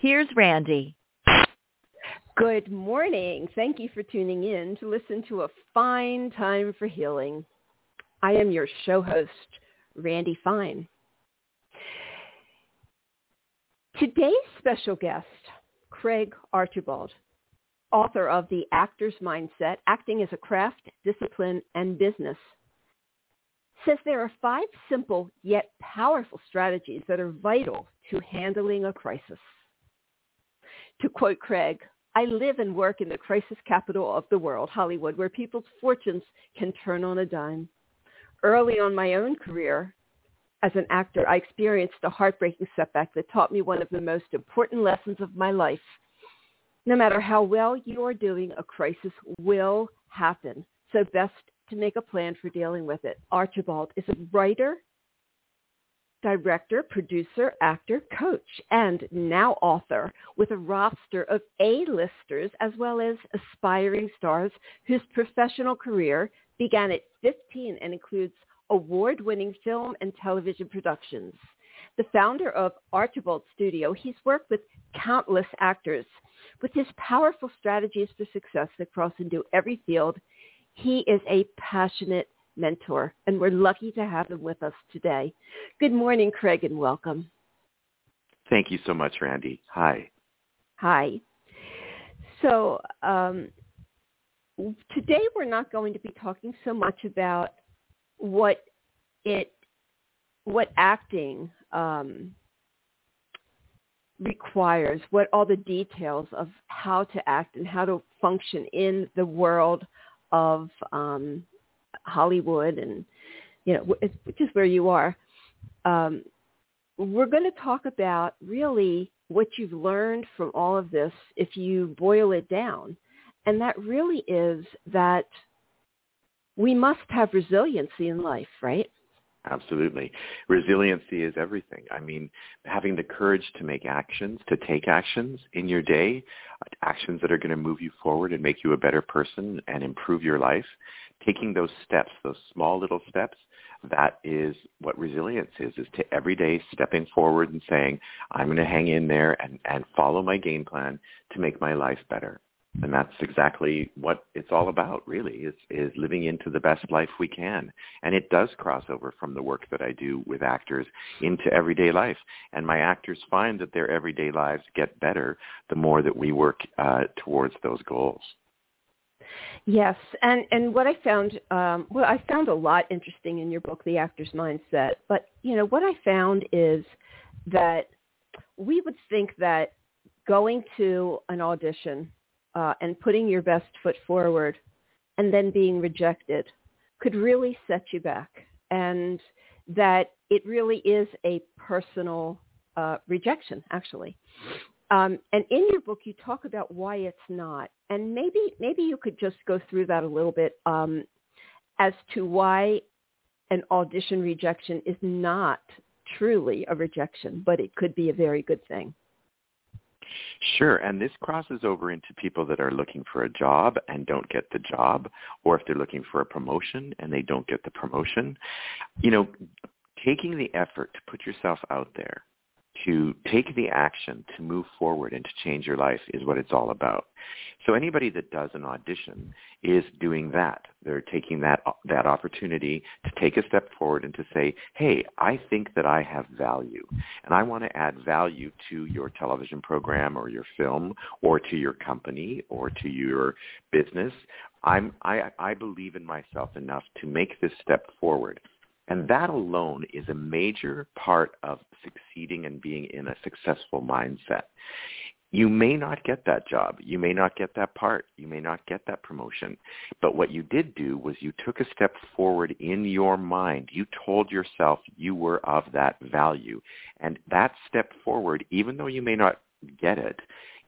here's Randy. Good morning. Thank you for tuning in to listen to a fine time for healing. I am your show host, Randy Fine. Today's special guest, Craig Archibald, author of The Actor's Mindset, Acting as a Craft, Discipline, and Business, says there are five simple yet powerful strategies that are vital to handling a crisis. To quote Craig, I live and work in the crisis capital of the world, Hollywood, where people's fortunes can turn on a dime. Early on my own career as an actor, I experienced a heartbreaking setback that taught me one of the most important lessons of my life. No matter how well you are doing, a crisis will happen. So best to make a plan for dealing with it. Archibald is a writer, director, producer, actor, coach, and now author with a roster of A-listers as well as aspiring stars whose professional career began at 15 and includes award-winning film and television productions. The founder of Archibald Studio, he's worked with countless actors. With his powerful strategies for success that cross into every field, he is a passionate mentor, and we're lucky to have him with us today. Good morning, Craig, and welcome. Thank you so much, Randy. Hi. Hi. So um, today we're not going to be talking so much about what it, what acting um, requires, what all the details of how to act and how to function in the world of um, Hollywood and you know is where you are. Um, we're going to talk about really what you've learned from all of this if you boil it down. And that really is that we must have resiliency in life, right? Absolutely. Resiliency is everything. I mean, having the courage to make actions, to take actions in your day, actions that are going to move you forward and make you a better person and improve your life, taking those steps, those small little steps, that is what resilience is, is to every day stepping forward and saying, I'm going to hang in there and, and follow my game plan to make my life better. And that's exactly what it's all about, really, is, is living into the best life we can. And it does cross over from the work that I do with actors into everyday life. And my actors find that their everyday lives get better the more that we work uh, towards those goals. Yes, and and what I found, um, well, I found a lot interesting in your book, The Actor's Mindset. But you know, what I found is that we would think that going to an audition uh, and putting your best foot forward and then being rejected could really set you back and that it really is a personal uh, rejection actually um, and in your book you talk about why it's not. And maybe maybe you could just go through that a little bit um, as to why an audition rejection is not truly a rejection but it could be a very good thing. Sure, and this crosses over into people that are looking for a job and don't get the job, or if they're looking for a promotion and they don't get the promotion. You know, taking the effort to put yourself out there to take the action to move forward and to change your life is what it's all about. So anybody that does an audition is doing that. They're taking that that opportunity to take a step forward and to say, "Hey, I think that I have value, and I want to add value to your television program or your film or to your company or to your business. I'm I I believe in myself enough to make this step forward." And that alone is a major part of succeeding and being in a successful mindset. You may not get that job. You may not get that part. You may not get that promotion. But what you did do was you took a step forward in your mind. You told yourself you were of that value. And that step forward, even though you may not get it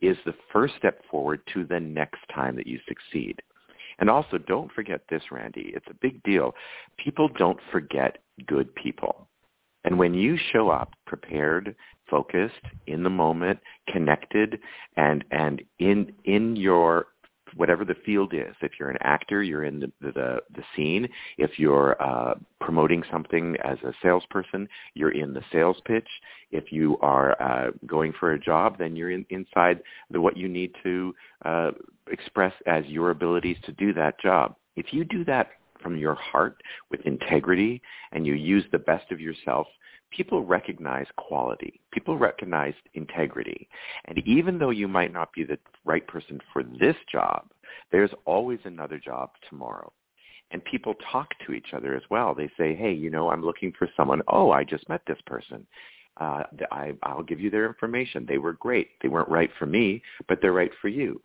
is the first step forward to the next time that you succeed. And also, don't forget this, Randy. It's a big deal. People don't forget good people. And when you show up prepared, focused, in the moment, connected, and and in in your whatever the field is. If you're an actor, you're in the the, the scene. If you're uh, promoting something as a salesperson, you're in the sales pitch. If you are uh, going for a job, then you're in, inside the what you need to uh, express as your abilities to do that job. If you do that from your heart with integrity and you use the best of yourself, people recognize quality. People recognize integrity. And even though you might not be the right person for this job, there's always another job tomorrow. And people talk to each other as well. They say, hey, you know, I'm looking for someone. Oh, I just met this person. Uh, I, I'll give you their information. They were great. They weren't right for me, but they're right for you.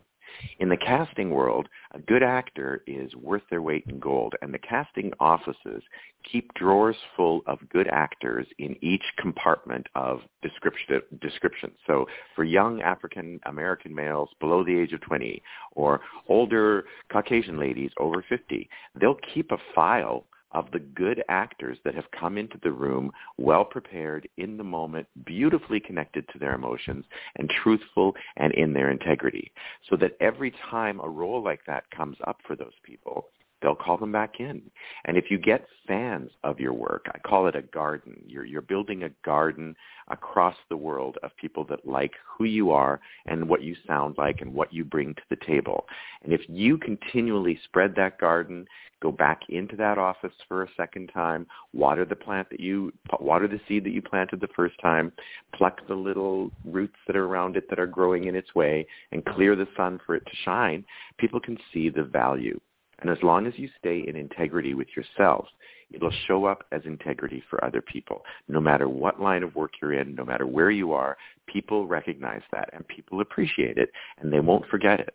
In the casting world, a good actor is worth their weight in gold, and the casting offices keep drawers full of good actors in each compartment of description. description. So for young African American males below the age of 20 or older Caucasian ladies over 50, they'll keep a file of the good actors that have come into the room well prepared, in the moment, beautifully connected to their emotions, and truthful and in their integrity. So that every time a role like that comes up for those people, they'll call them back in. And if you get fans of your work, I call it a garden. You're, you're building a garden across the world of people that like who you are and what you sound like and what you bring to the table. And if you continually spread that garden, go back into that office for a second time, water the plant that you, water the seed that you planted the first time, pluck the little roots that are around it that are growing in its way, and clear the sun for it to shine, people can see the value and as long as you stay in integrity with yourself, it'll show up as integrity for other people. No matter what line of work you're in, no matter where you are, people recognize that and people appreciate it and they won't forget it.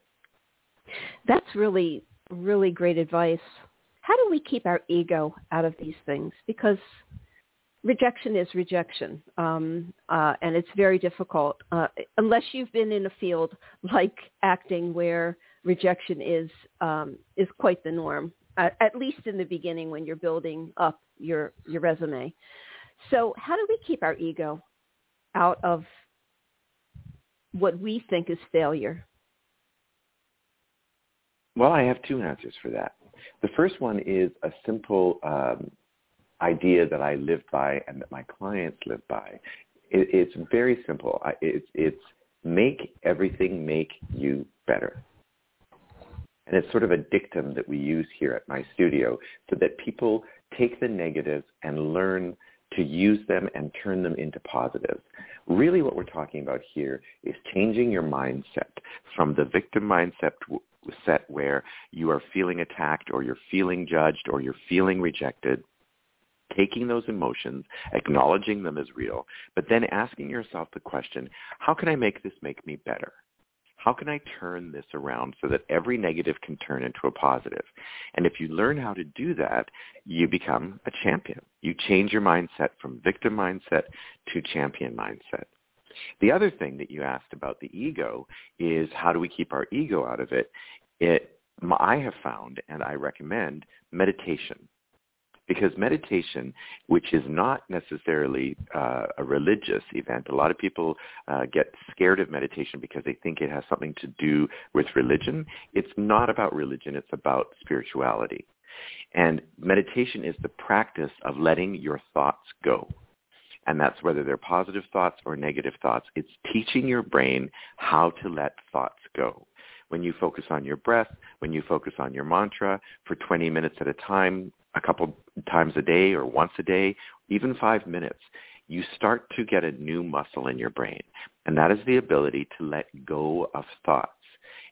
That's really, really great advice. How do we keep our ego out of these things? Because rejection is rejection, um, uh, and it's very difficult uh, unless you've been in a field like acting where rejection is um, is quite the norm, uh, at least in the beginning when you're building up your your resume. So, how do we keep our ego out of what we think is failure? Well, I have two answers for that. The first one is a simple um, idea that I live by and that my clients live by. It, it's very simple. It's, it's make everything make you better. And it's sort of a dictum that we use here at my studio so that people take the negatives and learn to use them and turn them into positives. Really what we're talking about here is changing your mindset from the victim mindset set where you are feeling attacked or you're feeling judged or you're feeling rejected taking those emotions, acknowledging them as real, but then asking yourself the question, how can I make this make me better? How can I turn this around so that every negative can turn into a positive? And if you learn how to do that, you become a champion. You change your mindset from victim mindset to champion mindset. The other thing that you asked about the ego is how do we keep our ego out of it? It I have found and I recommend meditation because meditation, which is not necessarily uh, a religious event, a lot of people uh, get scared of meditation because they think it has something to do with religion. It's not about religion. It's about spirituality. And meditation is the practice of letting your thoughts go. And that's whether they're positive thoughts or negative thoughts. It's teaching your brain how to let thoughts go when you focus on your breath, when you focus on your mantra for 20 minutes at a time, a couple times a day or once a day, even five minutes, you start to get a new muscle in your brain. And that is the ability to let go of thoughts.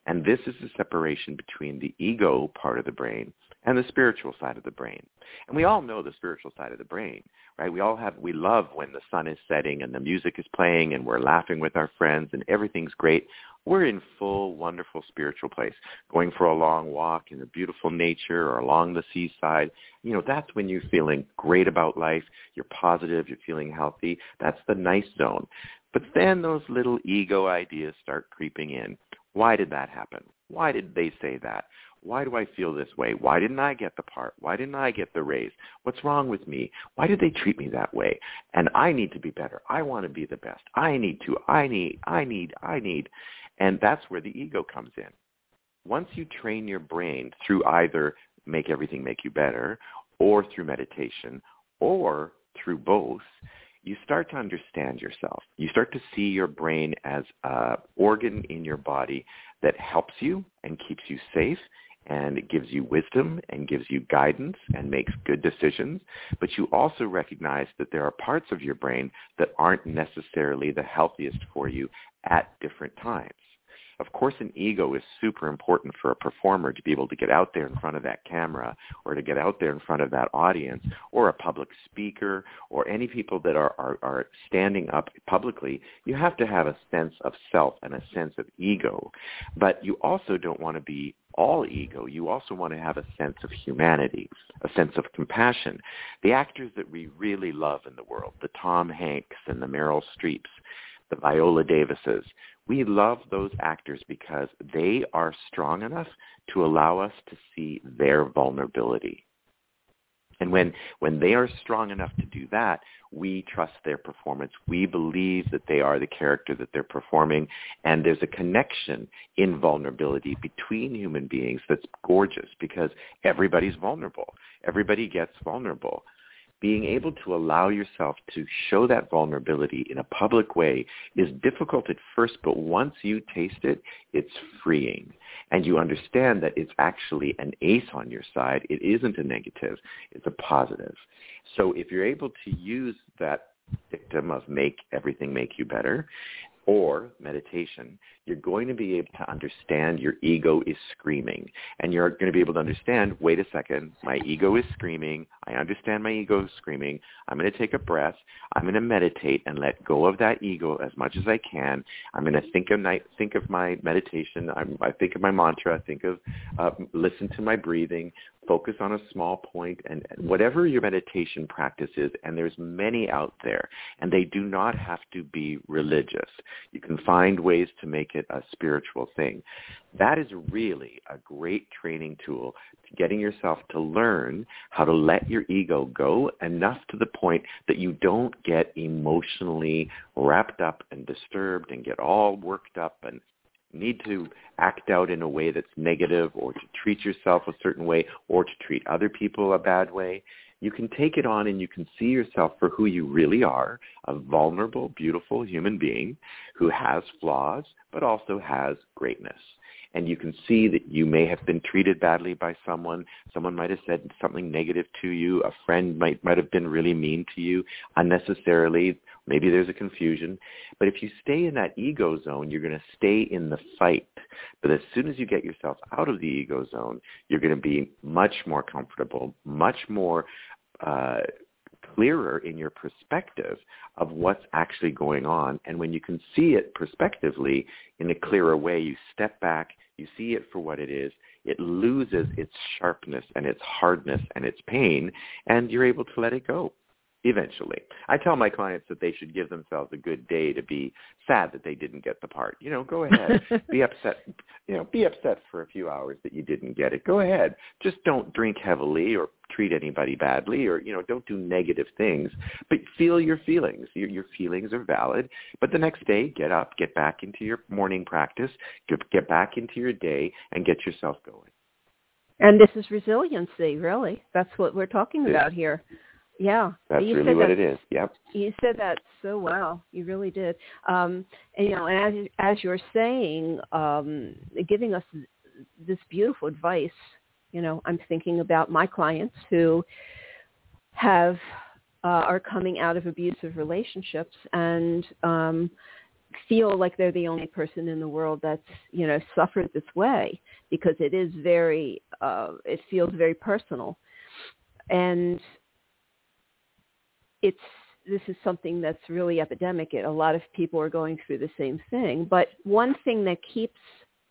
And this is the separation between the ego part of the brain and the spiritual side of the brain. And we all know the spiritual side of the brain, right? We all have, we love when the sun is setting and the music is playing and we're laughing with our friends and everything's great we're in full wonderful spiritual place going for a long walk in the beautiful nature or along the seaside you know that's when you're feeling great about life you're positive you're feeling healthy that's the nice zone But then those little ego ideas start creeping in. Why did that happen? Why did they say that? Why do I feel this way? Why didn't I get the part? Why didn't I get the raise? What's wrong with me? Why did they treat me that way? And I need to be better. I want to be the best. I need to. I need. I need. I need. And that's where the ego comes in. Once you train your brain through either make everything make you better or through meditation or through both, you start to understand yourself. You start to see your brain as an organ in your body that helps you and keeps you safe and it gives you wisdom and gives you guidance and makes good decisions. But you also recognize that there are parts of your brain that aren't necessarily the healthiest for you at different times. Of course, an ego is super important for a performer to be able to get out there in front of that camera or to get out there in front of that audience or a public speaker or any people that are, are, are standing up publicly. You have to have a sense of self and a sense of ego. But you also don't want to be all ego. You also want to have a sense of humanity, a sense of compassion. The actors that we really love in the world, the Tom Hanks and the Meryl Streeps, the Viola Davises, we love those actors because they are strong enough to allow us to see their vulnerability. And when, when they are strong enough to do that, we trust their performance. We believe that they are the character that they're performing. And there's a connection in vulnerability between human beings that's gorgeous because everybody's vulnerable. Everybody gets vulnerable being able to allow yourself to show that vulnerability in a public way is difficult at first, but once you taste it, it's freeing. And you understand that it's actually an ace on your side. It isn't a negative. It's a positive. So if you're able to use that dictum of make everything make you better or meditation, you're going to be able to understand your ego is screaming. And you're going to be able to understand, wait a second, my ego is screaming. I understand my ego is screaming. I'm going to take a breath. I'm going to meditate and let go of that ego as much as I can. I'm going to think of, my, think of my meditation. I'm, I think of my mantra. I think of, uh, listen to my breathing focus on a small point and whatever your meditation practice is and there's many out there and they do not have to be religious. You can find ways to make it a spiritual thing. That is really a great training tool to getting yourself to learn how to let your ego go enough to the point that you don't get emotionally wrapped up and disturbed and get all worked up and need to act out in a way that's negative or to treat yourself a certain way or to treat other people a bad way. You can take it on and you can see yourself for who you really are, a vulnerable, beautiful human being who has flaws but also has greatness and you can see that you may have been treated badly by someone. Someone might have said something negative to you. A friend might might have been really mean to you unnecessarily. Maybe there's a confusion. But if you stay in that ego zone, you're going to stay in the fight. But as soon as you get yourself out of the ego zone, you're going to be much more comfortable, much more uh, clearer in your perspective of what's actually going on. And when you can see it prospectively in a clearer way, you step back, you see it for what it is, it loses its sharpness and its hardness and its pain, and you're able to let it go eventually. I tell my clients that they should give themselves a good day to be sad that they didn't get the part. You know, go ahead. be upset, you know, be upset for a few hours that you didn't get it. Go ahead. Just don't drink heavily or treat anybody badly or, you know, don't do negative things, but feel your feelings. Your, your feelings are valid. But the next day, get up, get back into your morning practice, get, get back into your day and get yourself going. And this is resiliency, really. That's what we're talking about here. Yeah, that's you really what that, it is. Yep. You said that so well. You really did. Um, and, you know, and as as you're saying, um, giving us this beautiful advice. You know, I'm thinking about my clients who have uh, are coming out of abusive relationships and um, feel like they're the only person in the world that's you know suffered this way because it is very uh, it feels very personal and it's this is something that's really epidemic. A lot of people are going through the same thing. But one thing that keeps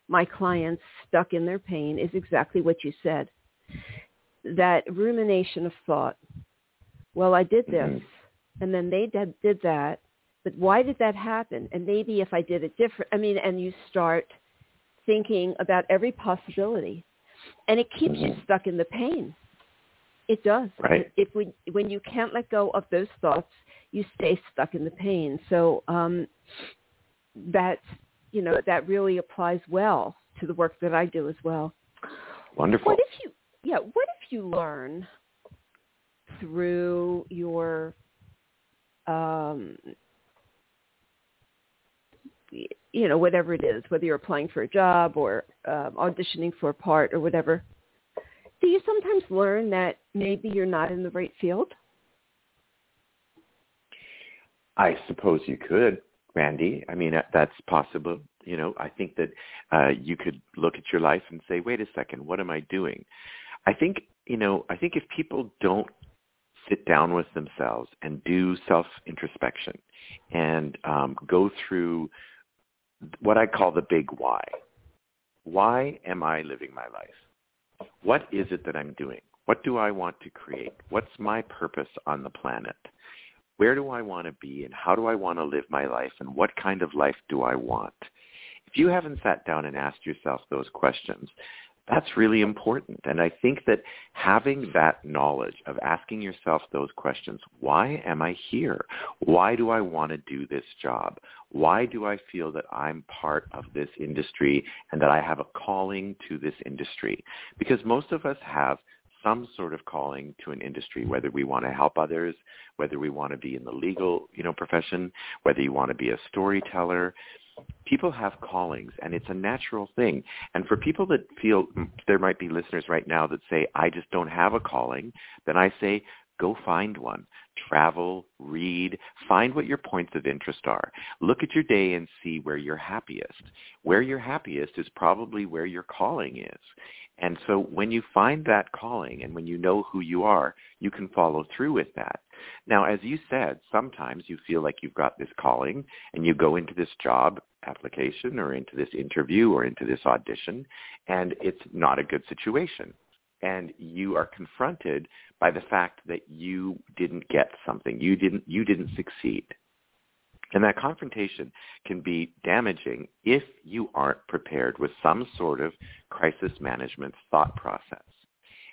my clients stuck in their pain is exactly what you said. That rumination of thought. Well, I did this, mm-hmm. and then they did, did that, but why did that happen? And maybe if I did it different, I mean, and you start thinking about every possibility, and it keeps mm-hmm. you stuck in the pain. It does. Right. If we, when you can't let go of those thoughts, you stay stuck in the pain. So um, that you know that really applies well to the work that I do as well. Wonderful. What if you yeah, what if you learn through your um, you know whatever it is, whether you're applying for a job or um, auditioning for a part or whatever, do you sometimes learn that maybe you're not in the right field? I suppose you could, Randy. I mean, that's possible. You know, I think that uh, you could look at your life and say, wait a second, what am I doing? I think, you know, I think if people don't sit down with themselves and do self-introspection and um, go through what I call the big why. Why am I living my life? What is it that I'm doing? What do I want to create? What's my purpose on the planet? Where do I want to be and how do I want to live my life and what kind of life do I want? If you haven't sat down and asked yourself those questions, that's really important. And I think that having that knowledge of asking yourself those questions, why am I here? Why do I want to do this job? Why do I feel that I'm part of this industry and that I have a calling to this industry? Because most of us have some sort of calling to an industry, whether we want to help others, whether we want to be in the legal, you know, profession, whether you want to be a storyteller, people have callings and it's a natural thing. And for people that feel mm, there might be listeners right now that say, I just don't have a calling, then I say, go find one. Travel, read, find what your points of interest are. Look at your day and see where you're happiest. Where you're happiest is probably where your calling is. And so when you find that calling and when you know who you are, you can follow through with that. Now, as you said, sometimes you feel like you've got this calling and you go into this job application or into this interview or into this audition and it's not a good situation. And you are confronted by the fact that you didn't get something. You didn't, you didn't succeed. And that confrontation can be damaging if you aren't prepared with some sort of crisis management thought process.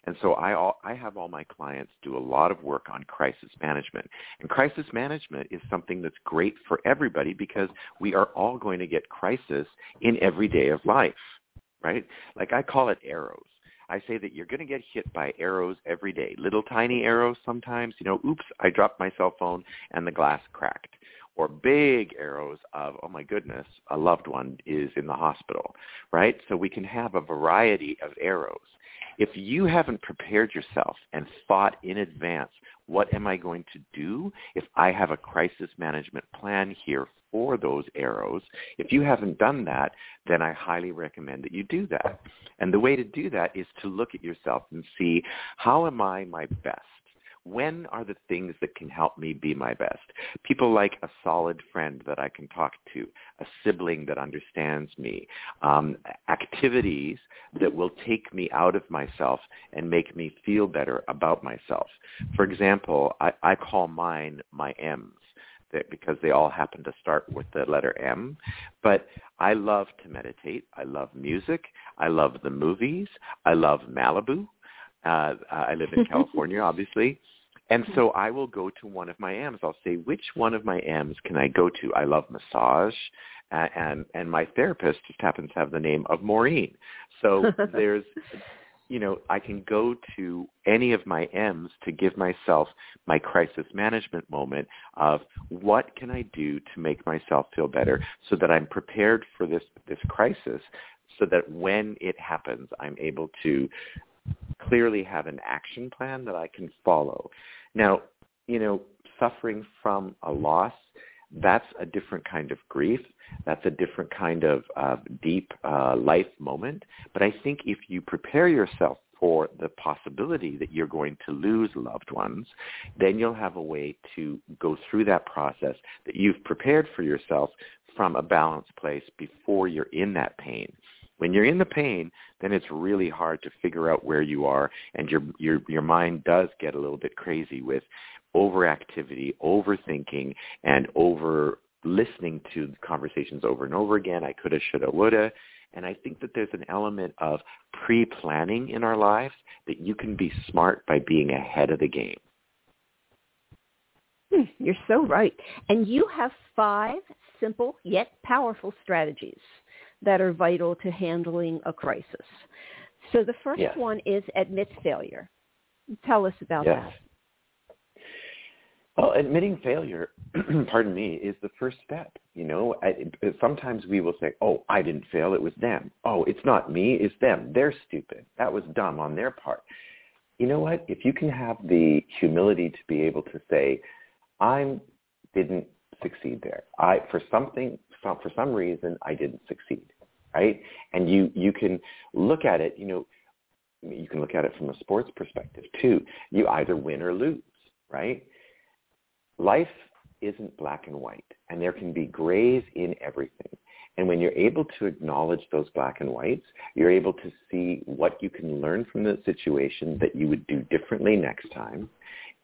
And so I, all, I have all my clients do a lot of work on crisis management. And crisis management is something that's great for everybody because we are all going to get crisis in every day of life, right? Like I call it arrows. I say that you're going to get hit by arrows every day, little tiny arrows sometimes. You know, oops, I dropped my cell phone and the glass cracked or big arrows of, oh my goodness, a loved one is in the hospital, right? So we can have a variety of arrows. If you haven't prepared yourself and thought in advance, what am I going to do if I have a crisis management plan here for those arrows? If you haven't done that, then I highly recommend that you do that. And the way to do that is to look at yourself and see, how am I my best? When are the things that can help me be my best? People like a solid friend that I can talk to, a sibling that understands me, um, activities that will take me out of myself and make me feel better about myself. For example, I, I call mine my M's that because they all happen to start with the letter M. But I love to meditate. I love music. I love the movies. I love Malibu. Uh, I live in California, obviously. And so I will go to one of my M's. I'll say, which one of my M's can I go to? I love massage, uh, and and my therapist just happens to have the name of Maureen. So there's, you know, I can go to any of my M's to give myself my crisis management moment of what can I do to make myself feel better so that I'm prepared for this this crisis so that when it happens, I'm able to clearly have an action plan that I can follow. Now, you know, suffering from a loss, that's a different kind of grief. That's a different kind of uh, deep uh, life moment. But I think if you prepare yourself for the possibility that you're going to lose loved ones, then you'll have a way to go through that process that you've prepared for yourself from a balanced place before you're in that pain. When you're in the pain, then it's really hard to figure out where you are, and your your your mind does get a little bit crazy with, overactivity, overthinking, and over listening to conversations over and over again. I coulda, shoulda, woulda. And I think that there's an element of pre-planning in our lives that you can be smart by being ahead of the game. Hmm, you're so right. And you have five simple yet powerful strategies that are vital to handling a crisis. So the first yes. one is admit failure. Tell us about yes. that. Well, admitting failure, pardon me, is the first step. You know, I, sometimes we will say, "Oh, I didn't fail; it was them." Oh, it's not me; it's them. They're stupid. That was dumb on their part. You know what? If you can have the humility to be able to say, "I didn't succeed there. I for something, for some reason, I didn't succeed." Right? And you you can look at it. You know, you can look at it from a sports perspective too. You either win or lose. Right? life isn't black and white, and there can be grays in everything. And when you're able to acknowledge those black and whites, you're able to see what you can learn from the situation that you would do differently next time.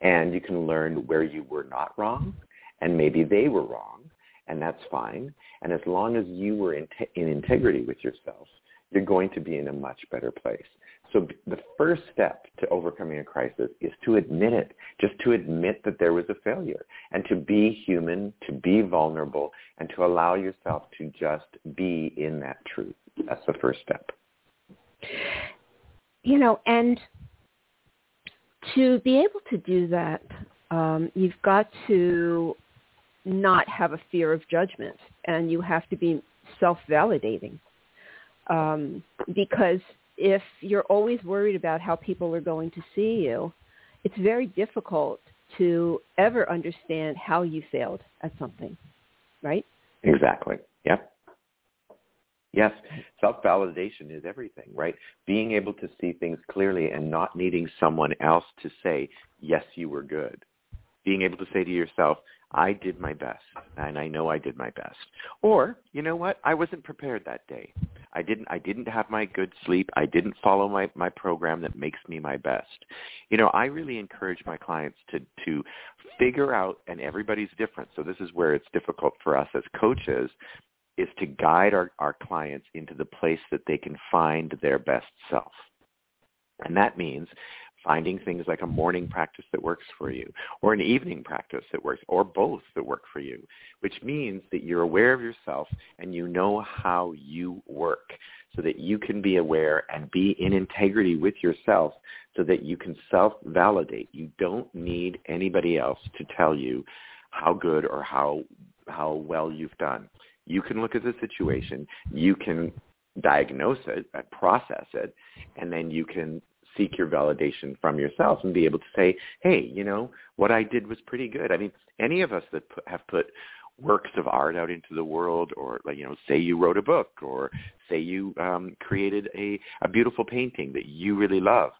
And you can learn where you were not wrong, and maybe they were wrong, and that's fine. And as long as you were in, in integrity with yourself, you're going to be in a much better place. So the first step to overcoming a crisis is to admit it, just to admit that there was a failure and to be human, to be vulnerable, and to allow yourself to just be in that truth. That's the first step. You know, and to be able to do that, um, you've got to not have a fear of judgment, and you have to be self-validating um, because if you're always worried about how people are going to see you, it's very difficult to ever understand how you failed at something, right? Exactly. Yep. Yes, self-validation is everything, right? Being able to see things clearly and not needing someone else to say, yes, you were good. Being able to say to yourself, I did my best, and I know I did my best. Or, you know what? I wasn't prepared that day. I didn't I didn't have my good sleep. I didn't follow my my program that makes me my best. You know, I really encourage my clients to to figure out and everybody's different. So this is where it's difficult for us as coaches is to guide our, our clients into the place that they can find their best self. And that means finding things like a morning practice that works for you or an evening practice that works or both that work for you, which means that you're aware of yourself and you know how you work so that you can be aware and be in integrity with yourself so that you can self-validate. You don't need anybody else to tell you how good or how how well you've done. You can look at the situation, you can diagnose it, process it, and then you can seek your validation from yourself and be able to say, hey, you know, what I did was pretty good. I mean, any of us that put, have put works of art out into the world or like you know say you wrote a book or say you um created a a beautiful painting that you really love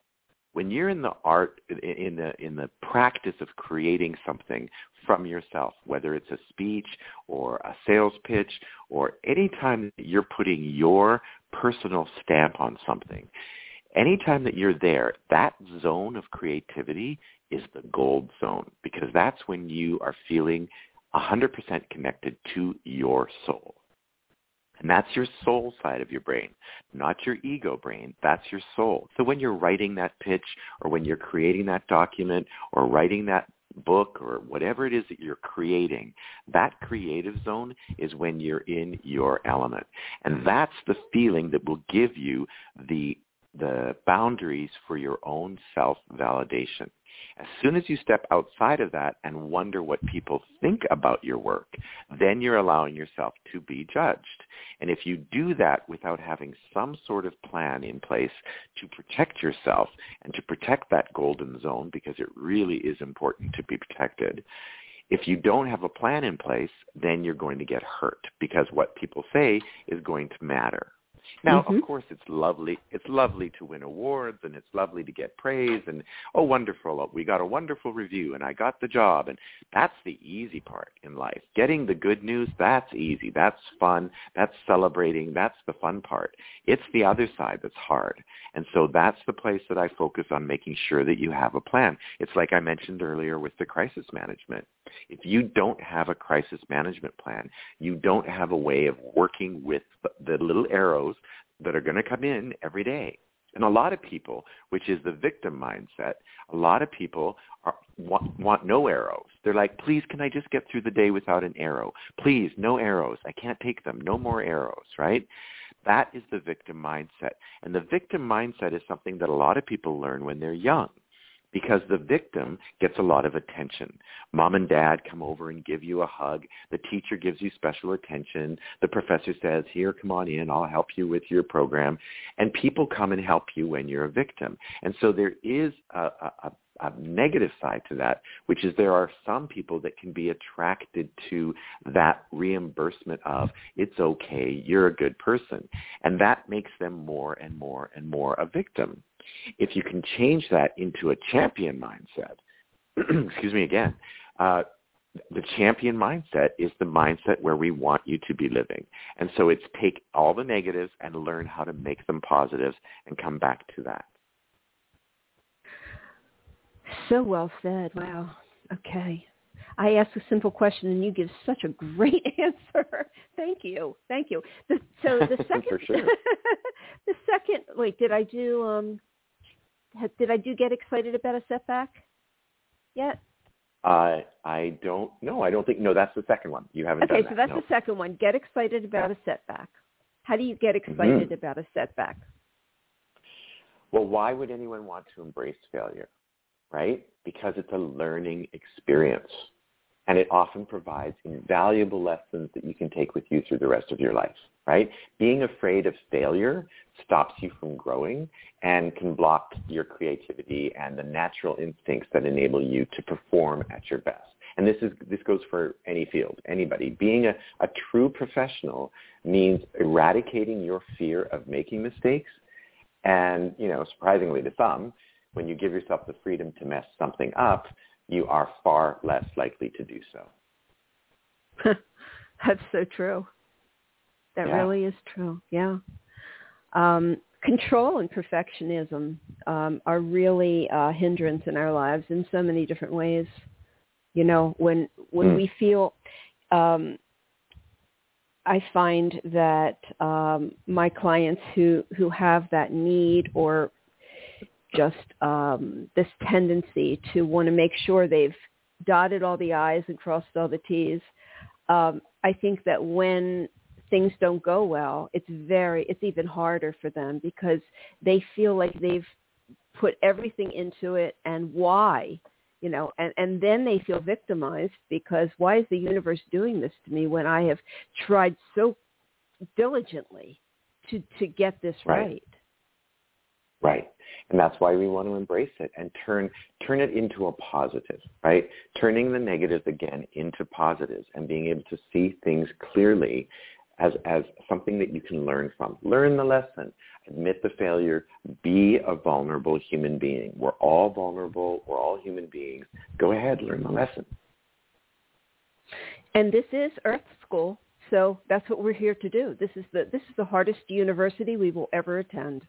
when you're in the art in the in the practice of creating something from yourself whether it's a speech or a sales pitch or any time that you're putting your personal stamp on something anytime that you're there, that zone of creativity is the gold zone because that's when you are feeling 100% connected to your soul. And that's your soul side of your brain, not your ego brain. That's your soul. So when you're writing that pitch or when you're creating that document or writing that book or whatever it is that you're creating, that creative zone is when you're in your element. And that's the feeling that will give you the the boundaries for your own self-validation. As soon as you step outside of that and wonder what people think about your work, then you're allowing yourself to be judged. And if you do that without having some sort of plan in place to protect yourself and to protect that golden zone, because it really is important to be protected, if you don't have a plan in place, then you're going to get hurt because what people say is going to matter. Now, Mhm. of course, it's lovely. It's lovely to win awards, and it's lovely to get praise, and oh, wonderful! We got a wonderful review, and I got the job, and that's the easy part in life. Getting the good news, that's easy. That's fun. That's celebrating. That's the fun part. It's the other side that's hard, and so that's the place that I focus on making sure that you have a plan. It's like I mentioned earlier with the crisis management. If you don't have a crisis management plan, you don't have a way of working with the, little arrows that are going to come in every day. And a lot of people, which is the victim mindset, a lot of people are, want, want no arrows. They're like, please, can I just get through the day without an arrow? Please, no arrows. I can't take them. No more arrows, right? That is the victim mindset. And the victim mindset is something that a lot of people learn when they're young because the victim gets a lot of attention. Mom and dad come over and give you a hug. The teacher gives you special attention. The professor says, here, come on in. I'll help you with your program. And people come and help you when you're a victim. And so there is a, a, a negative side to that, which is there are some people that can be attracted to that reimbursement of it's okay, you're a good person. And that makes them more and more and more a victim. If you can change that into a champion mindset, excuse me again, uh, the champion mindset is the mindset where we want you to be living. And so it's take all the negatives and learn how to make them positives and come back to that. So well said. Wow. Okay. I ask a simple question and you give such a great answer. Thank you. Thank you. The, so the second, For sure. the second, wait, did I do, um, did I do get excited about a setback yet? Uh, I don't know. I don't think, no, that's the second one. You haven't Okay, so that. that's no. the second one. Get excited about a setback. How do you get Mm-hmm. excited about a setback? Well, why would anyone want to embrace failure? Right? Because it's a learning experience. And it often provides invaluable lessons that you can take with you through the rest of your life, right? Being afraid of failure stops you from growing and can block your creativity and the natural instincts that enable you to perform at your best. And this is this goes for any field, anybody. Being a, a true professional means eradicating your fear of making mistakes and, you know, surprisingly to some, when you give yourself the freedom to mess something up, you are far less likely to do so. That's so true. That Yeah. really is true. Yeah. Um, control and perfectionism um, are really a hindrance in our lives in so many different ways. You know, when when Mm. we feel, um, I find that um, my clients who who have that need or just um, this tendency to want to make sure they've dotted all the I's and crossed all the T's. Um, I think that when things don't go well, it's very, it's even harder for them because they feel like they've put everything into it and why, you know, and, and then they feel victimized because why is the universe doing this to me when I have tried so diligently to, to get this Right. right? Right. And that's why we want to embrace it and turn turn it into a positive, right? Turning the negatives again into positives and being able to see things clearly as as something that you can learn from. Learn the lesson. Admit the failure. Be a vulnerable human being. We're all vulnerable. We're all human beings. Go ahead, learn the lesson. And this is Earth School, so that's what we're here to do. This is the this is the hardest university we will ever attend.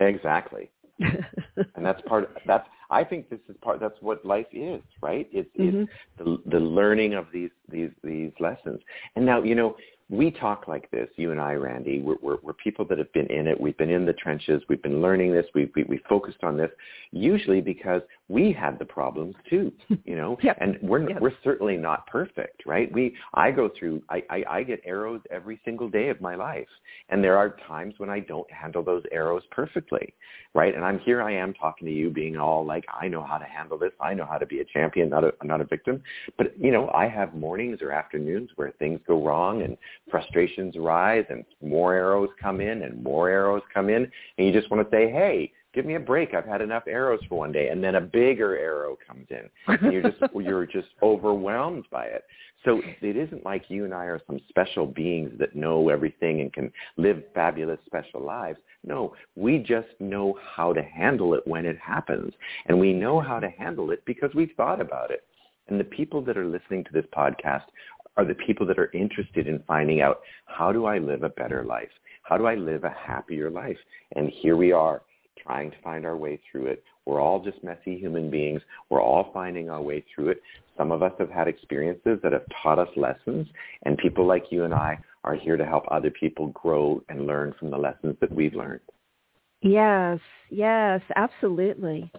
Exactly. and that's part of, that's i think this is part that's what life is right? It's, Mhm. it's the, the learning of these these these lessons. And now you know we talk like this you and i randy. We're, we're, we're people that have been in it. We've been in the trenches. We've been learning this. We've we, we focused on this usually because we have the problems too you know Yep. and we're Yep. we're certainly not perfect right we i go through I, I i get arrows every single day of my life and there are times when i don't handle those arrows perfectly right? And I'm here. I am talking to you, being all like, I know how to handle this. I know how to be a champion, not a not a victim. But you know, I have mornings or afternoons where things go wrong and frustrations rise, and more arrows come in and more arrows come in, and you just want to say, hey. Give me a break. I've had enough arrows for one day. And then a bigger arrow comes in. And you're just you're just overwhelmed by it. So it isn't like you and I are some special beings that know everything and can live fabulous special lives. No, we just know how to handle it when it happens. And we know how to handle it because we've thought about it. And the people that are listening to this podcast are the people that are interested in finding out how do I live a better life? How do I live a happier life? And here we are trying to find our way through it. We're all just messy human beings. We're all finding our way through it. Some of us have had experiences that have taught us lessons, and people like you and I are here to help other people grow and learn from the lessons that we've learned. Yes, yes, absolutely.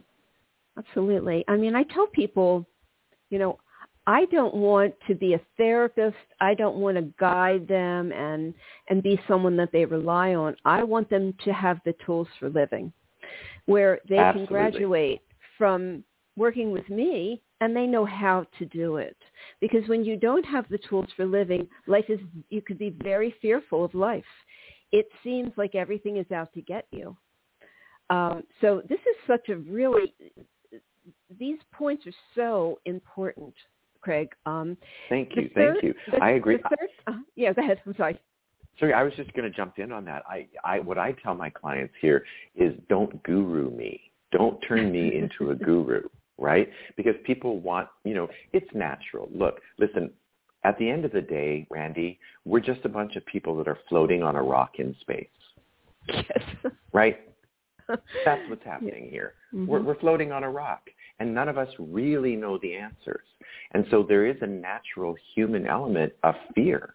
Absolutely. I mean, I tell people, you know, I don't want to be a therapist. I don't want to guide them and and be someone that they rely on. I want them to have the tools for living where they Absolutely. can graduate from working with me and they know how to do it. Because when you don't have the tools for living, life is you could be very fearful of life. It seems like everything is out to get you. Um, so this is such a really these points are so important, Craig. Um, thank you, third, thank you. The, I agree. Third, uh, yeah, go ahead. I'm sorry. Sorry, I was just going to jump in on that. I, I, what I tell my clients here is don't guru me. Don't turn me into a guru, right? Because people want, you know, it's natural. Look, listen, at the end of the day, Randi, we're just a bunch of people that are floating on a rock in space. Yes. Right? That's what's happening here. Mm-hmm. We're, we're floating on a rock, and none of us really know the answers. And so there is a natural human element of fear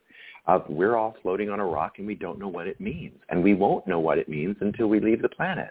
of we're all floating on a rock and we don't know what it means. And we won't know what it means until we leave the planet.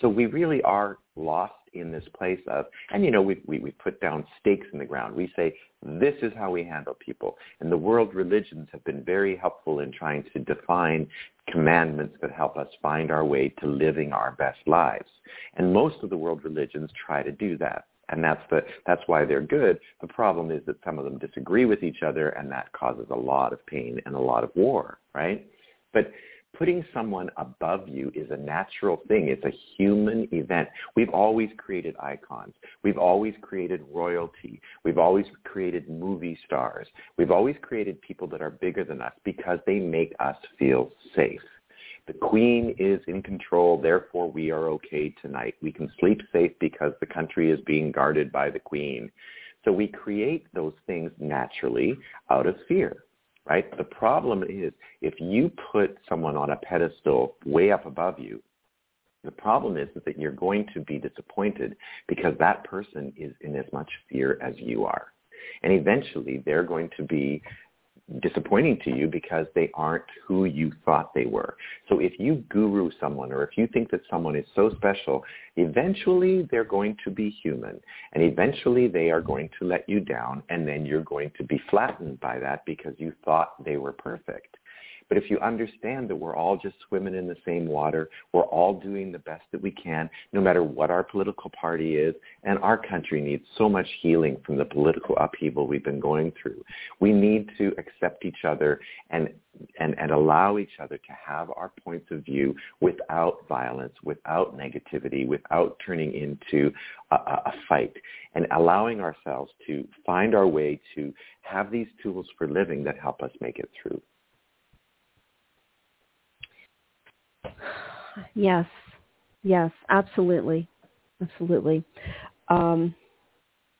So we really are lost in this place of, and you know, we, we, we put down stakes in the ground. We say, this is how we handle people. And the world religions have been very helpful in trying to define commandments that help us find our way to living our best lives. And most of the world religions try to do that and that's the that's why they're good. The problem is that some of them disagree with each other, and that causes a lot of pain and a lot of war, right? But putting someone above you is a natural thing. It's a human event. We've always created icons. We've always created royalty. We've always created movie stars. We've always created people that are bigger than us because they make us feel safe. The queen is in control, therefore we are okay tonight. We can sleep safe because the country is being guarded by the queen. So we create those things naturally out of fear, right? The problem is if you put someone on a pedestal way up above you, the problem is, is that you're going to be disappointed because that person is in as much fear as you are. And eventually they're going to be disappointing to you because they aren't who you thought they were. So if you guru someone or if you think that someone is so special, eventually they're going to be human and eventually they are going to let you down and then you're going to be flattened by that because you thought they were perfect. But if you understand that we're all just swimming in the same water, we're all doing the best that we can, no matter what our political party is, and our country needs so much healing from the political upheaval we've been going through. We need to accept each other and and, and allow each other to have our points of view without violence, without negativity, without turning into a, a, fight, and allowing ourselves to find our way to have these tools for living that help us make it through. Yes, yes, absolutely, absolutely. Um,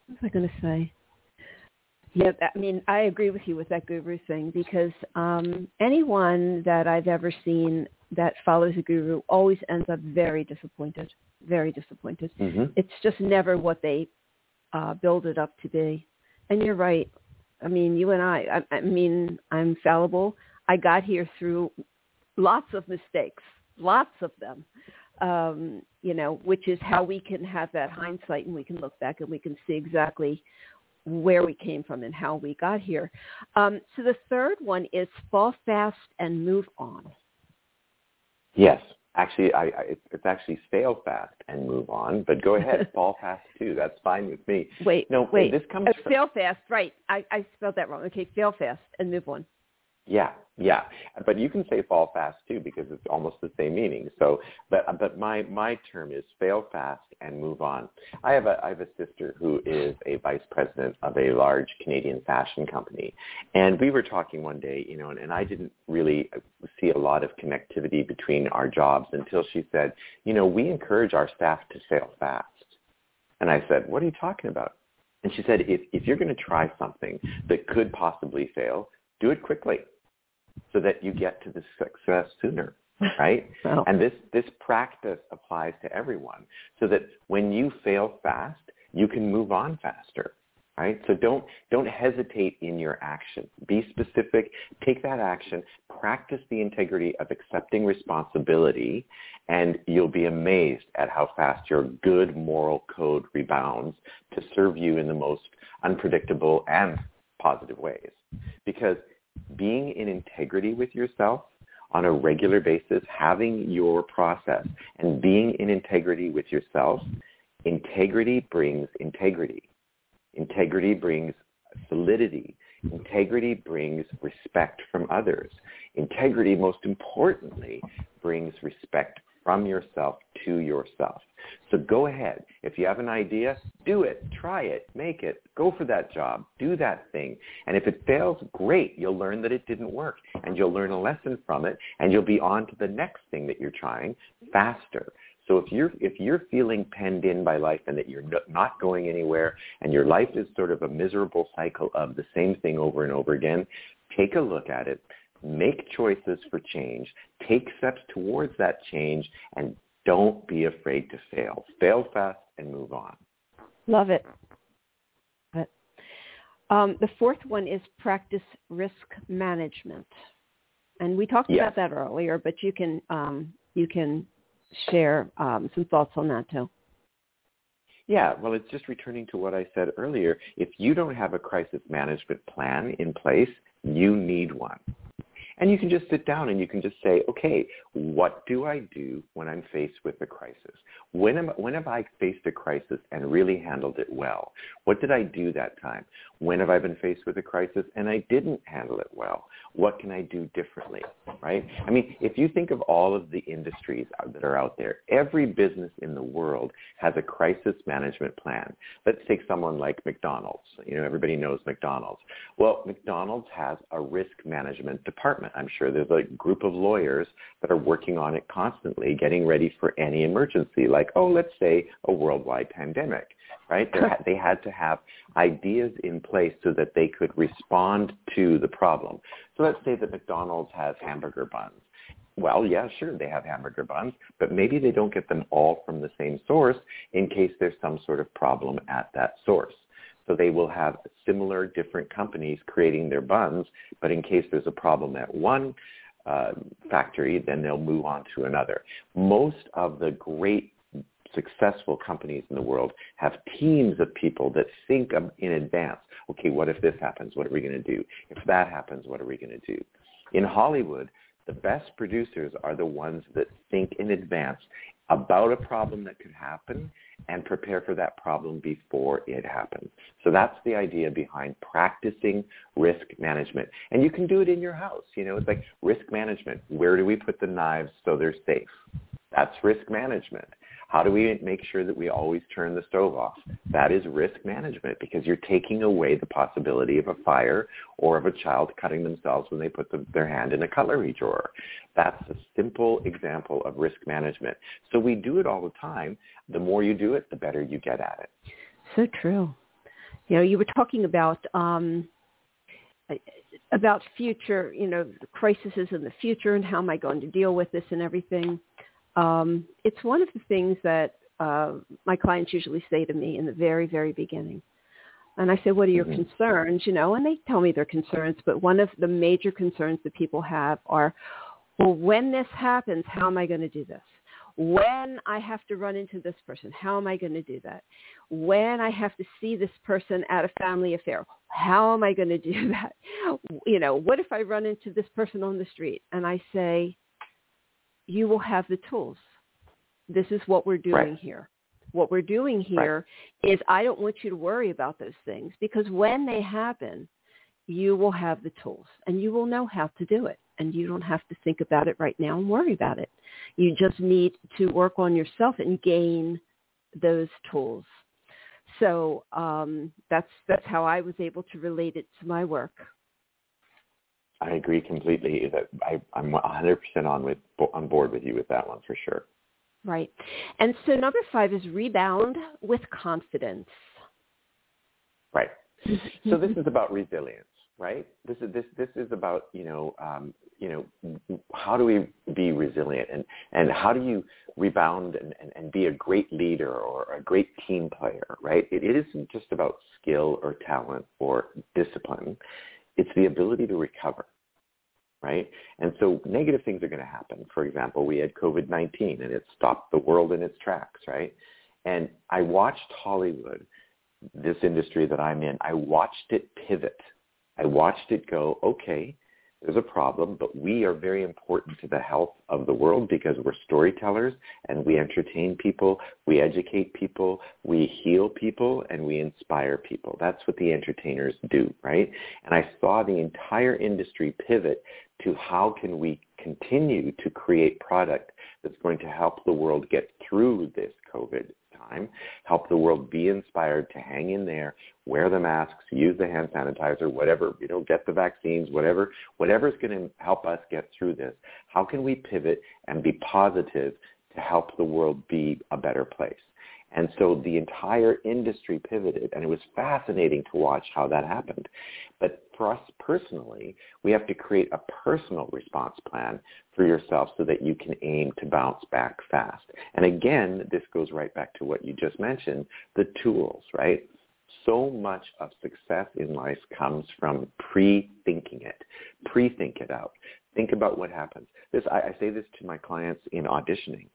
what was I going to say? Yeah, I mean, I agree with you with that guru thing because um, anyone that I've ever seen that follows a guru always ends up very disappointed, very disappointed. Mm-hmm. It's just never what they uh, build it up to be. And you're right. I mean, you and I, I, I mean, I'm fallible. I got here through lots of mistakes, lots of them. Um, you know, which is how we can have that hindsight and we can look back and we can see exactly where we came from and how we got here. Um, so the third one is fall fast and move on. Yes, actually, I, I, it's actually fail fast and move on. But go ahead, fall fast too. That's fine with me. Wait, no, wait. This comes uh, from... fail fast, right? I, I spelled that wrong. Okay, fail fast and move on. Yeah, yeah, but you can say fall fast too because it's almost the same meaning. So, but but my my term is fail fast and move on. I have a I have a sister who is a vice president of a large Canadian fashion company, and we were talking one day, you know, and, and I didn't really see a lot of connectivity between our jobs until she said, you know, we encourage our staff to fail fast, and I said, what are you talking about? And she said, if if you're going to try something that could possibly fail, do it quickly so that you get to the success sooner right? Wow. and this this practice applies to everyone so that when you fail fast you can move on faster right? So don't don't hesitate in your action. Be specific take that action practice the integrity of accepting responsibility and you'll be amazed at how fast your good moral code rebounds to serve you in the most unpredictable and positive ways. Because being in integrity with yourself on a regular basis, having your process and being in integrity with yourself, integrity brings integrity. Integrity brings solidity. Integrity brings respect from others. Integrity, most importantly, brings respect from yourself to yourself. So go ahead. If you have an idea, do it. Try it. Make it. Go for that job. Do that thing. And if it fails, great. You'll learn that it didn't work and you'll learn a lesson from it and you'll be on to the next thing that you're trying faster. So if you're if you're feeling penned in by life and that you're not going anywhere and your life is sort of a miserable cycle of the same thing over and over again, take a look at it make choices for change, take steps towards that change, and don't be afraid to fail. Fail fast and move on. Love it. Um, the fourth one is practice risk management, and we talked yes. about that earlier. But you can um, you can share um, some thoughts on that too. Yeah, well, it's just returning to what I said earlier. If you don't have a crisis management plan in place, you need one. And you can just sit down and you can just say, okay, what do I do when I'm faced with a crisis? When, am, when have I faced a crisis and really handled it well? What did I do that time? When have I been faced with a crisis and I didn't handle it well? What can I do differently, right? I mean, if you think of all of the industries that are out there, every business in the world has a crisis management plan. Let's take someone like McDonald's. You know, everybody knows McDonald's. Well, McDonald's has a risk management department. I'm sure there's a group of lawyers that are working on it constantly, getting ready for any emergency, like, oh, let's say a worldwide pandemic, right? they had to have ideas in place so that they could respond to the problem. So let's say that McDonald's has hamburger buns. Well, yeah, sure, they have hamburger buns, but maybe they don't get them all from the same source in case there's some sort of problem at that source. So they will have similar different companies creating their buns, but in case there's a problem at one uh, factory, then they'll move on to another. Most of the great successful companies in the world have teams of people that think in advance. Okay, what if this happens? What are we going to do? If that happens, what are we going to do? In Hollywood, the best producers are the ones that think in advance about a problem that could happen and prepare for that problem before it happens. So that's the idea behind practicing risk management. And you can do it in your house. You know, it's like risk management. Where do we put the knives so they're safe? That's risk management. How do we make sure that we always turn the stove off? That is risk management because you're taking away the possibility of a fire or of a child cutting themselves when they put the, their hand in a cutlery drawer. That's a simple example of risk management. So we do it all the time. The more you do it, the better you get at it. So true. You know, you were talking about um, about future, you know, crises in the future and how am I going to deal with this and everything um, it's one of the things that uh, my clients usually say to me in the very, very beginning. And I say, what are your mm-hmm. concerns? You know, and they tell me their concerns. But one of the major concerns that people have are, well, when this happens, how am I going to do this? When I have to run into this person, how am I going to do that? When I have to see this person at a family affair, how am I going to do that? You know, what if I run into this person on the street? And I say, you will have the tools. This is what we're doing right. here. What we're doing here right. is I don't want you to worry about those things because when they happen, you will have the tools and you will know how to do it. And you don't have to think about it right now and worry about it. You just need to work on yourself and gain those tools. So um, that's that's how I was able to relate it to my work. I agree completely. That I, I'm 100% on with on board with you with that one for sure. Right. And so number five is rebound with confidence. Right. so this is about resilience, right? This is this this is about you know um, you know how do we be resilient and and how do you rebound and, and, and be a great leader or a great team player, right? It, it isn't just about skill or talent or discipline. It's the ability to recover right? And so negative things are going to happen. For example, we had COVID-19 and it stopped the world in its tracks, right? And I watched Hollywood, this industry that I'm in, I watched it pivot. I watched it go, okay, there's a problem, but we are very important to the health of the world because we're storytellers and we entertain people, we educate people, we heal people, and we inspire people. That's what the entertainers do, right? And I saw the entire industry pivot to how can we continue to create product that's going to help the world get through this COVID time, help the world be inspired to hang in there, wear the masks, use the hand sanitizer, whatever, you know, get the vaccines, whatever, whatever is going to help us get through this. How can we pivot and be positive to help the world be a better place? And so the entire industry pivoted, and it was fascinating to watch how that happened. But for us personally, we have to create a personal response plan for yourself so that you can aim to bounce back fast. And again, this goes right back to what you just mentioned, the tools, right? So much of success in life comes from pre-thinking it. Pre-think it out. Think about what happens. This I, I say this to my clients in auditioning.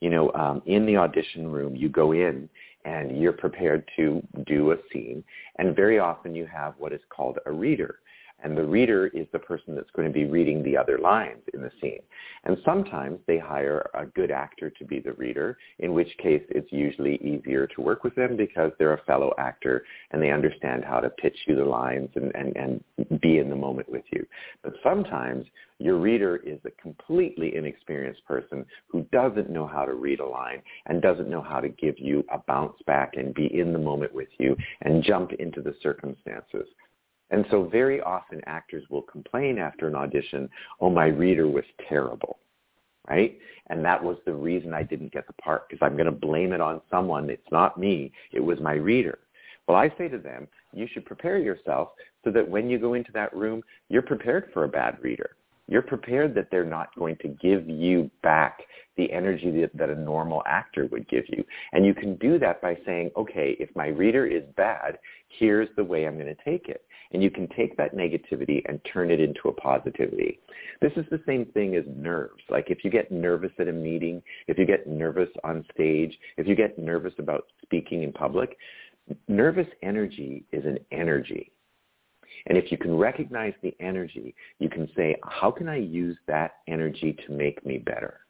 You know, um, in the audition room, you go in and you're prepared to do a scene, and very often you have what is called a reader. And the reader is the person that's going to be reading the other lines in the scene. And sometimes they hire a good actor to be the reader, in which case it's usually easier to work with them because they're a fellow actor and they understand how to pitch you the lines and, and, and be in the moment with you. But sometimes your reader is a completely inexperienced person who doesn't know how to read a line and doesn't know how to give you a bounce back and be in the moment with you and jump into the circumstances. And so very often actors will complain after an audition, oh, my reader was terrible, right? And that was the reason I didn't get the part because I'm going to blame it on someone. It's not me. It was my reader. Well, I say to them, you should prepare yourself so that when you go into that room, you're prepared for a bad reader. You're prepared that they're not going to give you back the energy that, that, a normal actor would give you. And you can do that by saying, okay, if my reader is bad, here's the way I'm going to take it. And you can take that negativity and turn it into a positivity. This is the same thing as nerves. Like if you get nervous at a meeting, if you get nervous on stage, if you get nervous about speaking in public, nervous energy is an energy. And if you can recognize the energy, you can say, how can I use that energy to make me better?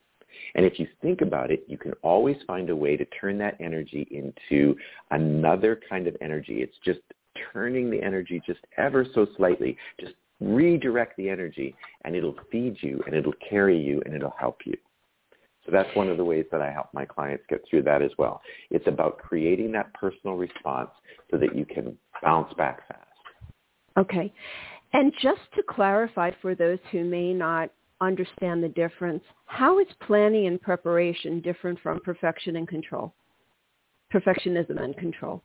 And if you think about it, you can always find a way to turn that energy into another kind of energy. It's just turning the energy just ever so slightly. Just redirect the energy and it'll feed you and it'll carry you and it'll help you. So that's one of the ways that I help my clients get through that as well. It's about creating that personal response so that you can bounce back fast. Okay. And just to clarify for those who may not understand the difference, how is planning and preparation different from perfection and control? Perfectionism and control.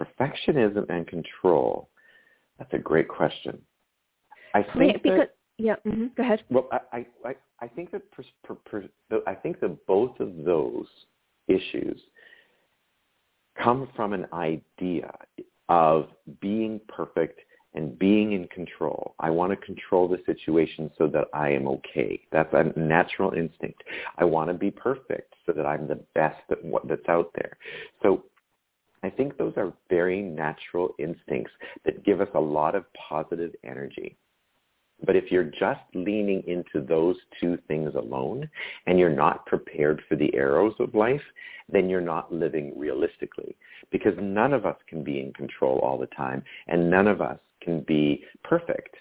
Perfectionism and control. That's a great question. I think because, that, yeah, mm-hmm, go ahead. Well, I, I, I think that per, per, per, I think that both of those issues come from an idea of being perfect and being in control. I want to control the situation so that I am okay. That's a natural instinct. I want to be perfect so that I'm the best at what, that's out there. So I think those are very natural instincts that give us a lot of positive energy. But if you're just leaning into those two things alone, and you're not prepared for the arrows of life, then you're not living realistically because none of us can be in control all the time and none of us can be perfect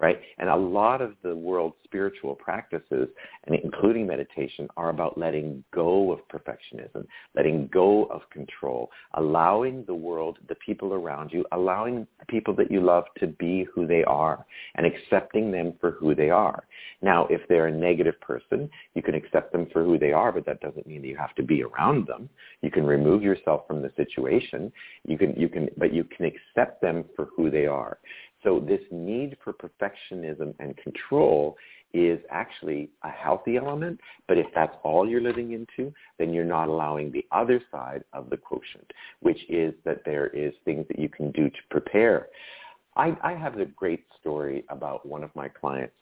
right? And a lot of the world's spiritual practices, and including meditation, are about letting go of perfectionism, letting go of control, allowing the world, the people around you, allowing the people that you love to be who they are and accepting them for who they are. Now, if they're a negative person, you can accept them for who they are, but that doesn't mean that you have to be around them. You can remove yourself from the situation. You can, you can, but you can accept them for who they are. So this need for perfectionism and control is actually a healthy element, but if that's all you're living into, then you're not allowing the other side of the quotient, which is that there is things that you can do to prepare. I, I have a great story about one of my clients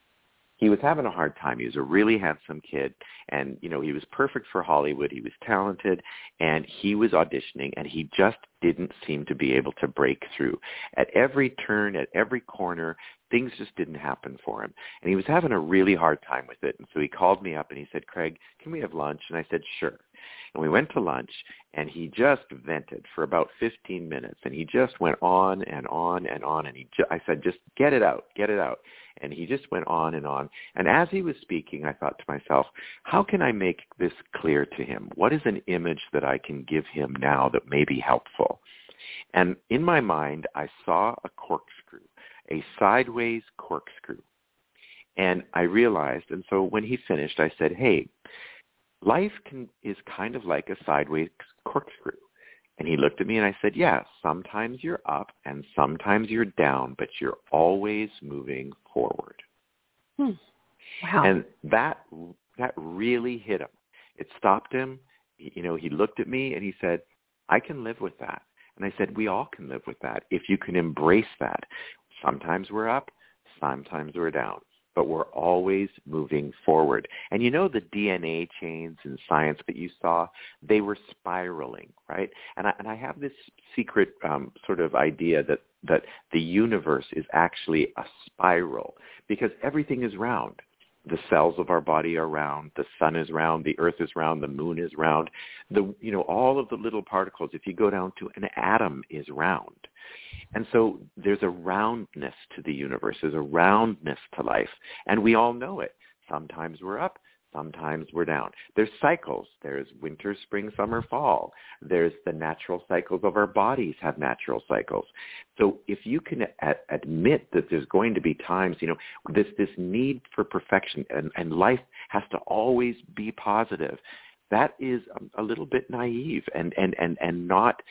he was having a hard time. He was a really handsome kid and, you know, he was perfect for Hollywood. He was talented and he was auditioning and he just didn't seem to be able to break through. At every turn, at every corner, things just didn't happen for him. And he was having a really hard time with it. And so he called me up and he said, Craig, can we have lunch? And I said, sure. And we went to lunch and he just vented for about 15 minutes and he just went on and on and on and he ju- I said just get it out get it out and he just went on and on. And as he was speaking I thought to myself how can I make this clear to him? What is an image that I can give him now that may be helpful? And in my mind I saw a corkscrew a sideways corkscrew. And I realized and so when he finished I said hey life can, is kind of like a sideways corkscrew. And he looked at me and I said, yeah, sometimes you're up and sometimes you're down, but you're always moving forward. Hmm. Wow. And that, that really hit him. It stopped him. You know, he looked at me and he said, I can live with that. And I said, we all can live with that if you can embrace that. Sometimes we're up, sometimes we're down but we're always moving forward. And you know the DNA chains in science that you saw, they were spiraling, right? And I, and I have this secret um, sort of idea that, that the universe is actually a spiral because everything is round. The cells of our body are round, the sun is round, the earth is round, the moon is round. The, you know, all of the little particles, if you go down to an atom, is round. And so there's a roundness to the universe. There's a roundness to life. And we all know it. Sometimes we're up. Sometimes we're down. There's cycles. There's winter, spring, summer, fall. There's the natural cycles of our bodies have natural cycles. So if you can a- admit that there's going to be times, you know, this, this need for perfection and, and life has to always be positive, that is a, a little bit naive and, and, and, and not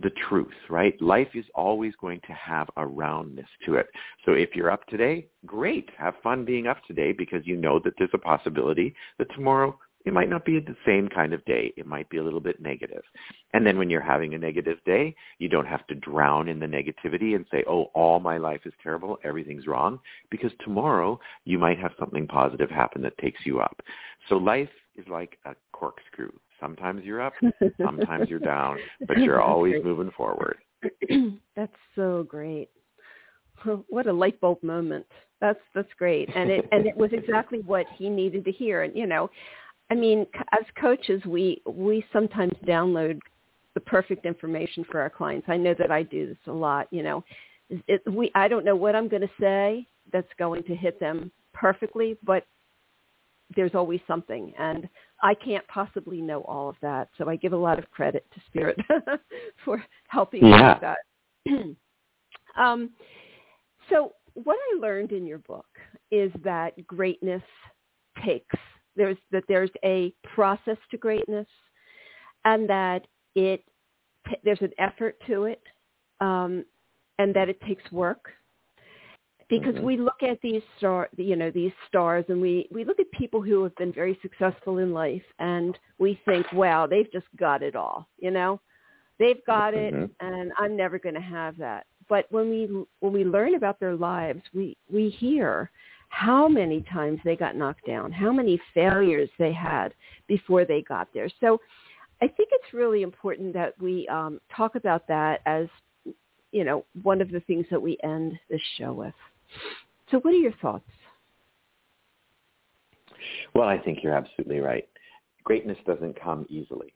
the truth, right? Life is always going to have a roundness to it. So if you're up today, great. Have fun being up today because you know that there's a possibility that tomorrow it might not be the same kind of day. It might be a little bit negative. And then when you're having a negative day, you don't have to drown in the negativity and say, oh, all my life is terrible. Everything's wrong. Because tomorrow you might have something positive happen that takes you up. So life is like a corkscrew. Sometimes you're up, sometimes you're down, but you're always great. moving forward. that's so great. What a light bulb moment. That's that's great, and it and it was exactly what he needed to hear. And you know, I mean, as coaches, we we sometimes download the perfect information for our clients. I know that I do this a lot. You know, it, we I don't know what I'm going to say that's going to hit them perfectly, but there's always something and I can't possibly know all of that. So I give a lot of credit to Spirit for helping yeah. with that. um, so what I learned in your book is that greatness takes there's that there's a process to greatness and that it there's an effort to it um, and that it takes work because mm-hmm. we look at these star you know these stars and we we look at people who have been very successful in life and we think wow they've just got it all you know they've got mm-hmm. it and i'm never going to have that but when we when we learn about their lives we we hear how many times they got knocked down how many failures they had before they got there so i think it's really important that we um, talk about that as you know one of the things that we end this show with so what are your thoughts? Well, I think you're absolutely right. Greatness doesn't come easily,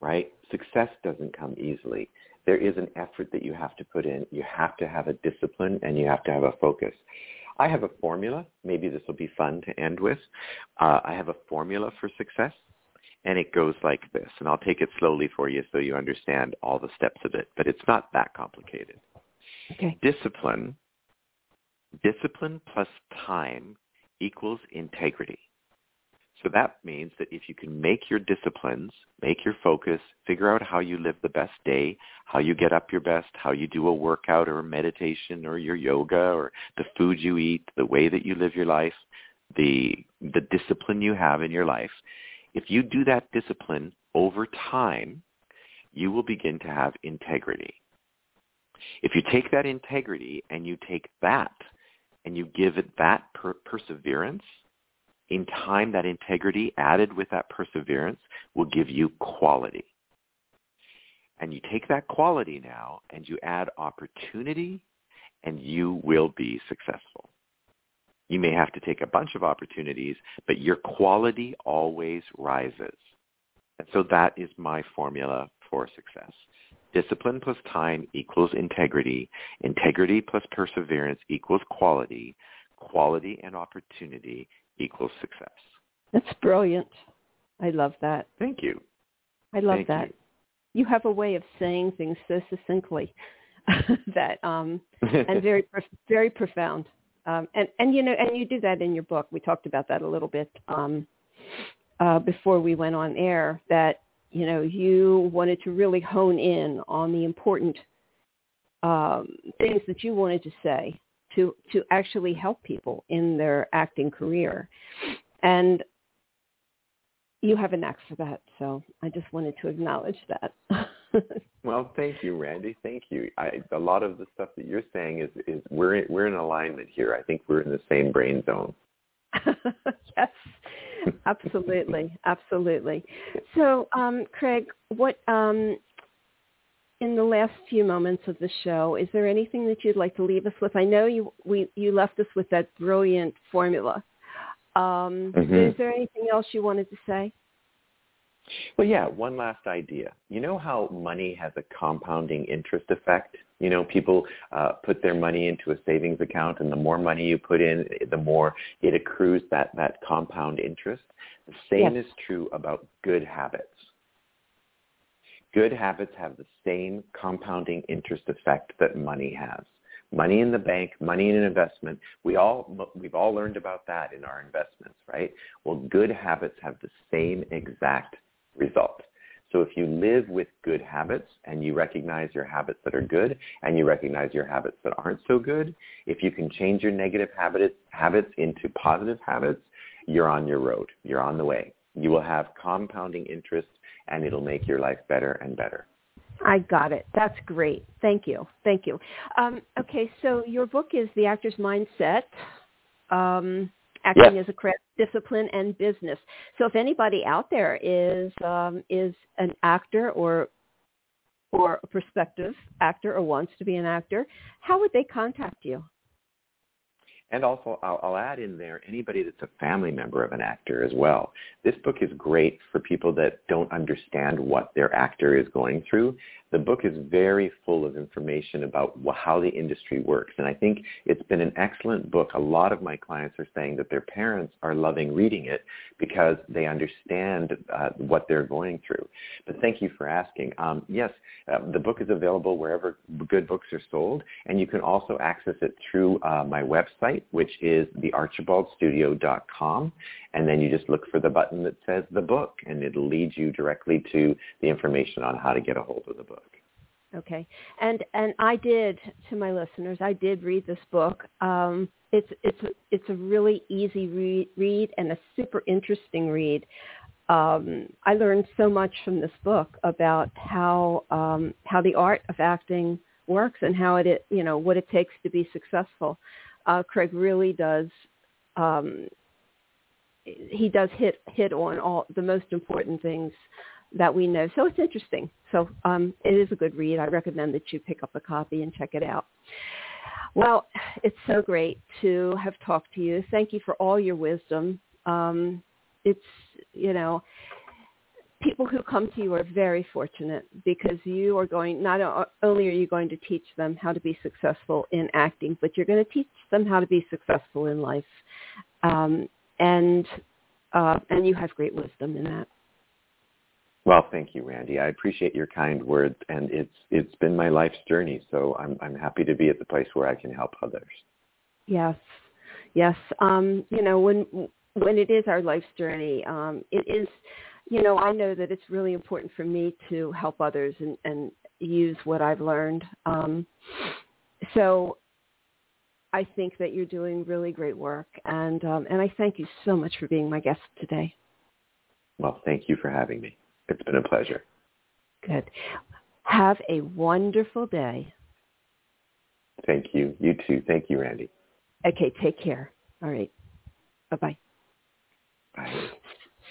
right? Success doesn't come easily. There is an effort that you have to put in. You have to have a discipline and you have to have a focus. I have a formula. Maybe this will be fun to end with. Uh, I have a formula for success, and it goes like this. And I'll take it slowly for you so you understand all the steps of it. But it's not that complicated. Okay. Discipline, discipline plus time equals integrity. So that means that if you can make your disciplines, make your focus, figure out how you live the best day, how you get up your best, how you do a workout or a meditation or your yoga or the food you eat, the way that you live your life, the the discipline you have in your life, if you do that discipline over time, you will begin to have integrity. If you take that integrity and you take that and you give it that per- perseverance, in time that integrity added with that perseverance will give you quality. And you take that quality now and you add opportunity and you will be successful. You may have to take a bunch of opportunities, but your quality always rises. And so that is my formula for success. Discipline plus time equals integrity. Integrity plus perseverance equals quality. Quality and opportunity equals success. That's brilliant. I love that. Thank you. I love Thank that. you. You. have a way of saying things so succinctly that um and very very profound. Um, and and you know and you do that in your book. We talked about that a little bit um, uh, before we went on air. That you know you wanted to really hone in on the important um, things that you wanted to say to to actually help people in their acting career, and you have a knack for that. So I just wanted to acknowledge that. well, thank you, Randi. Thank you. I, a lot of the stuff that you're saying is is we're we're in alignment here. I think we're in the same brain zone. yes, absolutely, absolutely. So, um, Craig, what um, in the last few moments of the show, is there anything that you'd like to leave us with? I know you we you left us with that brilliant formula. Um, mm-hmm. Is there anything else you wanted to say? Well, yeah, one last idea. You know how money has a compounding interest effect? You know, people uh, put their money into a savings account, and the more money you put in, the more it accrues that, that compound interest. The same yes. is true about good habits. Good habits have the same compounding interest effect that money has. Money in the bank, money in an investment, we all, we've all learned about that in our investments, right? Well, good habits have the same exact result. So if you live with good habits and you recognize your habits that are good and you recognize your habits that aren't so good, if you can change your negative habits, habits into positive habits, you're on your road. You're on the way. You will have compounding interest and it'll make your life better and better. I got it. That's great. Thank you. Thank you. Um, okay, so your book is The Actor's Mindset, um, Acting yes. as a Craft, Discipline, and Business. So if anybody out there is um, is an actor or or a prospective actor or wants to be an actor, how would they contact you? And also, I'll, I'll, add in there anybody that's a family member of an actor as well. This book is great for people that don't understand what their actor is going through the book is very full of information about how the industry works. And I think it's been an excellent book. A lot of my clients are saying that their parents are loving reading it because they understand uh, what they're going through. But thank you for asking. Um, yes, uh, the book is available wherever good books are sold, and you can also access it through uh, my website, which is thearchibaldstudio.com. And then you just look for the button that says the book, and it'll lead you directly to the information on how to get a hold of the book. Okay, and and I did to my listeners, I did read this book. Um, it's it's it's a really easy read, read and a super interesting read. Um, I learned so much from this book about how um, how the art of acting works and how it you know what it takes to be successful. Uh, Craig really does um, he does hit hit on all the most important things that we know. So it's interesting. So um, it is a good read. I recommend that you pick up a copy and check it out. Well, it's so great to have talked to you. Thank you for all your wisdom. Um, it's you know people who come to you are very fortunate because you are going not only are you going to teach them how to be successful in acting but you're going to teach them how to be successful in life. Um, and uh, and you have great wisdom in that. Well thank you randi. I appreciate your kind words and it's it's been my life's journey so i'm i'm happy to be at the place where i can help others. Yes. Yes um, you know when when it is our life's journey um, it is you know, I know that it's really important for me to help others and, and use what I've learned. Um, so I think that you're doing really great work, and um, and I thank you so much for being my guest today. Well, thank you for having me. It's been a pleasure. Good. Have a wonderful day. Thank you. You too. Thank you, Randi. Okay, take care. All right. Bye-bye. Bye.